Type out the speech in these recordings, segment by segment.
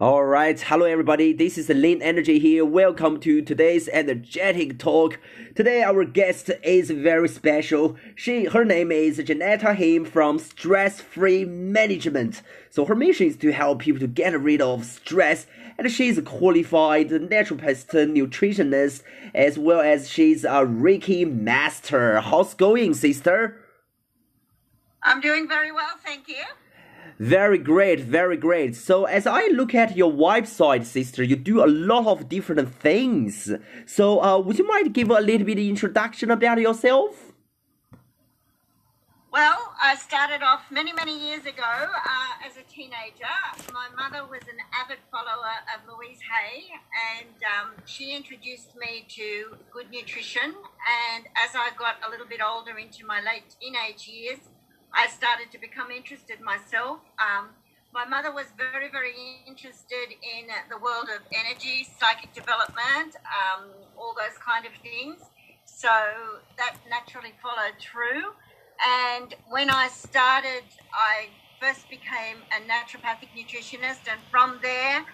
All right, hello everybody. This is Lean Energy here. Welcome to today's energetic talk. Today our guest is very special. She her name is Janetta Him from Stress Free Management. So her mission is to help people to get rid of stress and she's a qualified naturopath nutritionist as well as she's a Reiki master. How's going, sister? I'm doing very well, thank you. Very great, very great. So as I look at your website, sister, you do a lot of different things. So uh, would you mind give a little bit of introduction about yourself? Well, I started off many, many years ago uh, as a teenager. My mother was an avid follower of Louise Hay, and um, she introduced me to good nutrition. And as I got a little bit older into my late teenage years, I started to become interested myself. Um, my mother was very, very interested in the world of energy, psychic development, um, all those kind of things. So that naturally followed through. And when I started, I first became a naturopathic nutritionist, and from there,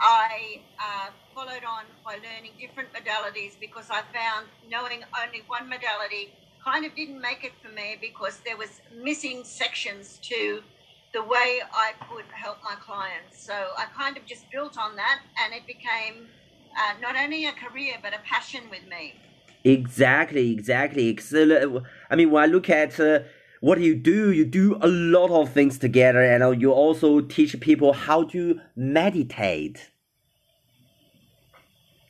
I uh, followed on by learning different modalities because I found knowing only one modality kind of didn't make it for me because there was missing sections to the way I could help my clients. So I kind of just built on that, and it became uh, not only a career but a passion with me. Exactly, exactly. I mean, when I look at uh, what you do, you do a lot of things together, and uh, you also teach people how to meditate.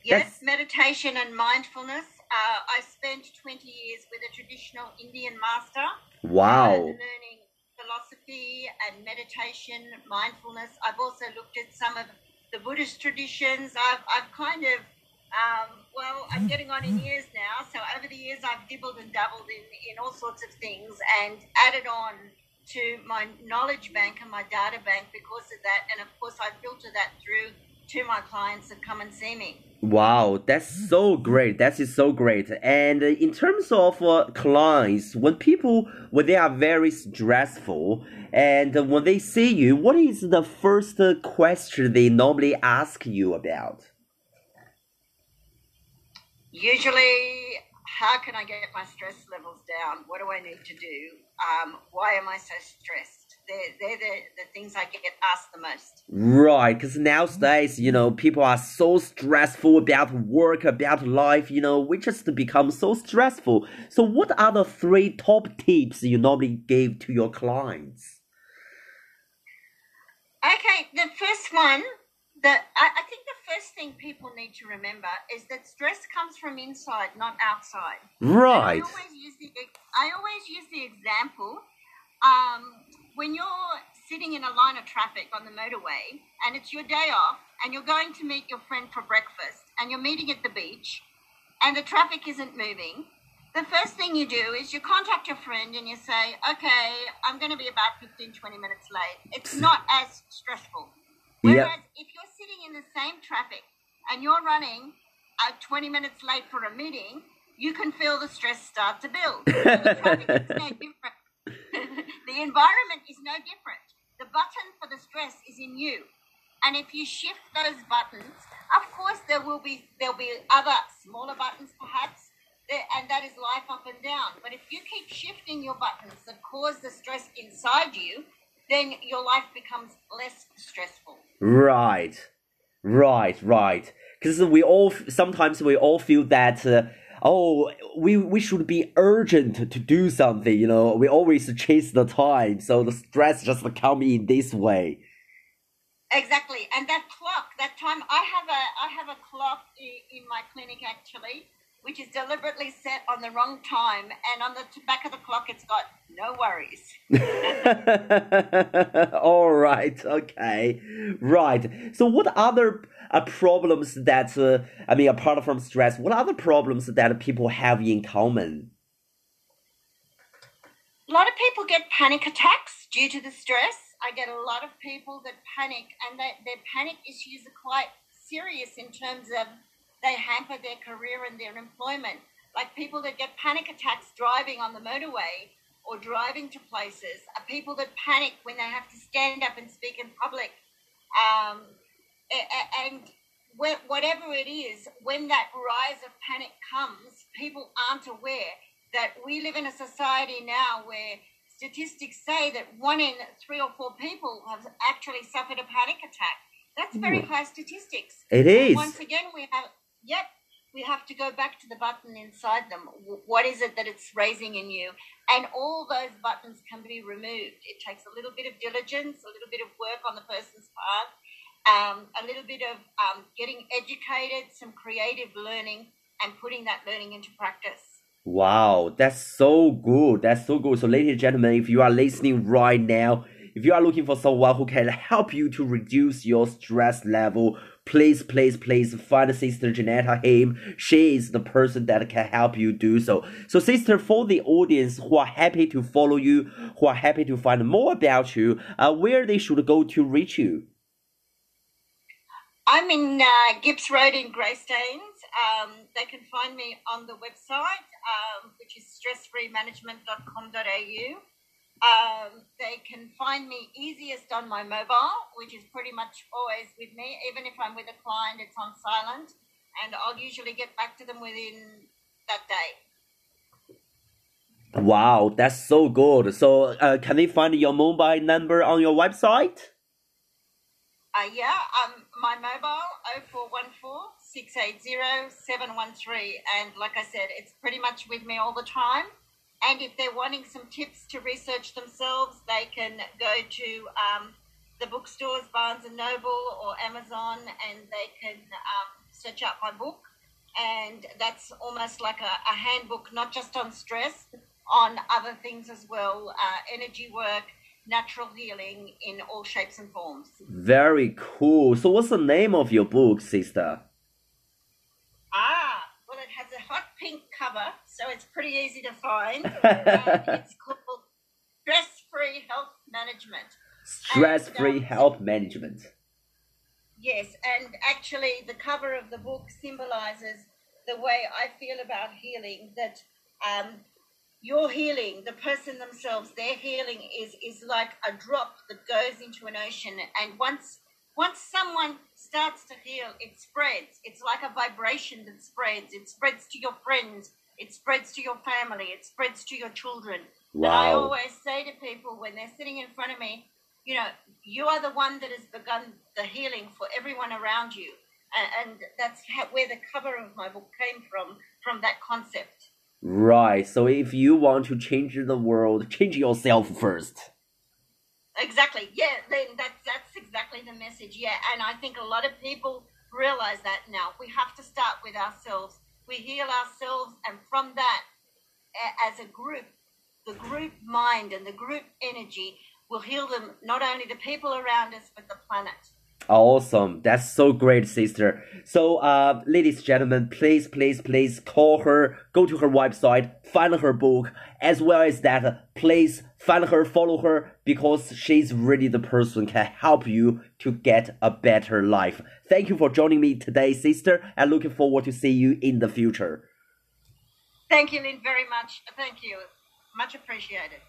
Yes, That's... meditation and mindfulness uh, I spent 20 years with a traditional Indian master. Wow. Uh, learning philosophy and meditation, mindfulness. I've also looked at some of the Buddhist traditions. I've, I've kind of, um, well, I'm getting on in years now. So over the years, I've dibbled and dabbled in, in all sorts of things and added on to my knowledge bank and my data bank because of that. And of course, I filter that through to my clients that come and see me. Wow, that's so great. That is so great. And in terms of uh, clients, when people when they are very stressful and when they see you, what is the first question they normally ask you about? Usually, how can I get my stress levels down? What do I need to do? Um, why am I so stressed? They're, they're the, the things I get asked the most. Right, because nowadays, you know, people are so stressful about work, about life, you know, we just become so stressful. So, what are the three top tips you normally give to your clients? Okay, the first one that I, I think the first thing people need to remember is that stress comes from inside, not outside. Right. I always use the I always use the example. Um, when you're sitting in a line of traffic on the motorway and it's your day off and you're going to meet your friend for breakfast and you're meeting at the beach and the traffic isn't moving, the first thing you do is you contact your friend and you say, okay, I'm going to be about 15, 20 minutes late. It's not as stressful. Whereas yep. if you're sitting in the same traffic and you're running uh, 20 minutes late for a meeting, you can feel the stress start to build. the traffic is no different the environment is no different. The button for the stress is in you. And if you shift those buttons, of course there will be there'll be other smaller buttons perhaps, and that is life up and down. But if you keep shifting your buttons that cause the stress inside you, then your life becomes less stressful. Right, right, right. Because we all sometimes we all feel that. Uh, oh, we we should be urgent to do something. You know, we always chase the time, so the stress just come in this way. Exactly, and that clock, that time, I have a I have a clock in my clinic actually, which is deliberately set on the wrong time, and on the back of the clock, it's got no worries. All right, okay, right. So, what other uh, problems that uh, I mean, apart from stress, what other problems that people have in common? A lot of people get panic attacks due to the stress. I get a lot of people that panic, and that their panic issues are quite serious in terms of they hamper their career and their employment. Like people that get panic attacks driving on the motorway or driving to places, are people that panic when they have to stand up and speak in public. Um, and whatever it is, when that rise of panic comes, people aren't aware that we live in a society now where statistics say that one in three or four people have actually suffered a panic attack. That's hmm. very high statistics. It is. once again, we have, yep, we have to go back to the button inside them. What is it that it's raising in you? And all those buttons can be removed. It takes a little bit of diligence, a little bit of work on the person's part, um, a little bit of um, getting educated, some creative learning, and putting that learning into practice. Wow, that's so good. That's so good. So, ladies and gentlemen, if you are listening right now, if you are looking for someone who can help you to reduce your stress level, please, please, please find Sister Janetta Him. She is the person that can help you do so. So, sister, for the audience who are happy to follow you, who are happy to find more about you, uh, where they should go to reach you. I'm in uh, Road in Greystanes. Um, they can find me on the website, um, which is stressfreemanagement.com.au. Um, they can find me easiest on my mobile, which is pretty much always with me. Even if I'm with a client, it's on silent, and I'll usually get back to them within that day. Wow, that's so good. So, uh, can they find your mobile number on your website? Uh, yeah, um, my mobile 0414 680 713. And like I said, it's pretty much with me all the time. And if they're wanting some tips to research themselves, they can go to um, the bookstores, Barnes and Noble or Amazon, and they can um, search out my book. And that's almost like a, a handbook, not just on stress, on other things as well, uh, energy work, natural healing in all shapes and forms. Very cool. So, what's the name of your book, sister? Ah, well, it has a hot pink cover, so it's pretty easy to find. it's called Stress Free Health Management. Stress Free um, Health Management. Yes, and actually, the cover of the book symbolizes the way I feel about healing. That um, your healing, the person themselves, their healing is is like a drop that goes into an ocean, and once once someone starts to heal, it spreads. It's like a vibration that spreads. It spreads to your friends. It spreads to your family. It spreads to your children. Wow. And I always say to people when they're sitting in front of me, you know, you are the one that has begun the healing for everyone around you. And, and that's how, where the cover of my book came from, from that concept. Right. So if you want to change the world, change yourself first. Exactly. Yeah. That's that's exactly the message. Yeah. And I think a lot of people realize that now. We have to start with ourselves. We heal ourselves, and from that, as a group, the group mind and the group energy will heal them. Not only the people around us, but the planet. Awesome. That's so great, sister. So, uh, ladies and gentlemen, please, please, please call her, go to her website, find her book, as well as that, please find her, follow her, because she's really the person can help you to get a better life. Thank you for joining me today, sister, and looking forward to see you in the future. Thank you, Lynn, very much. Thank you. Much appreciated.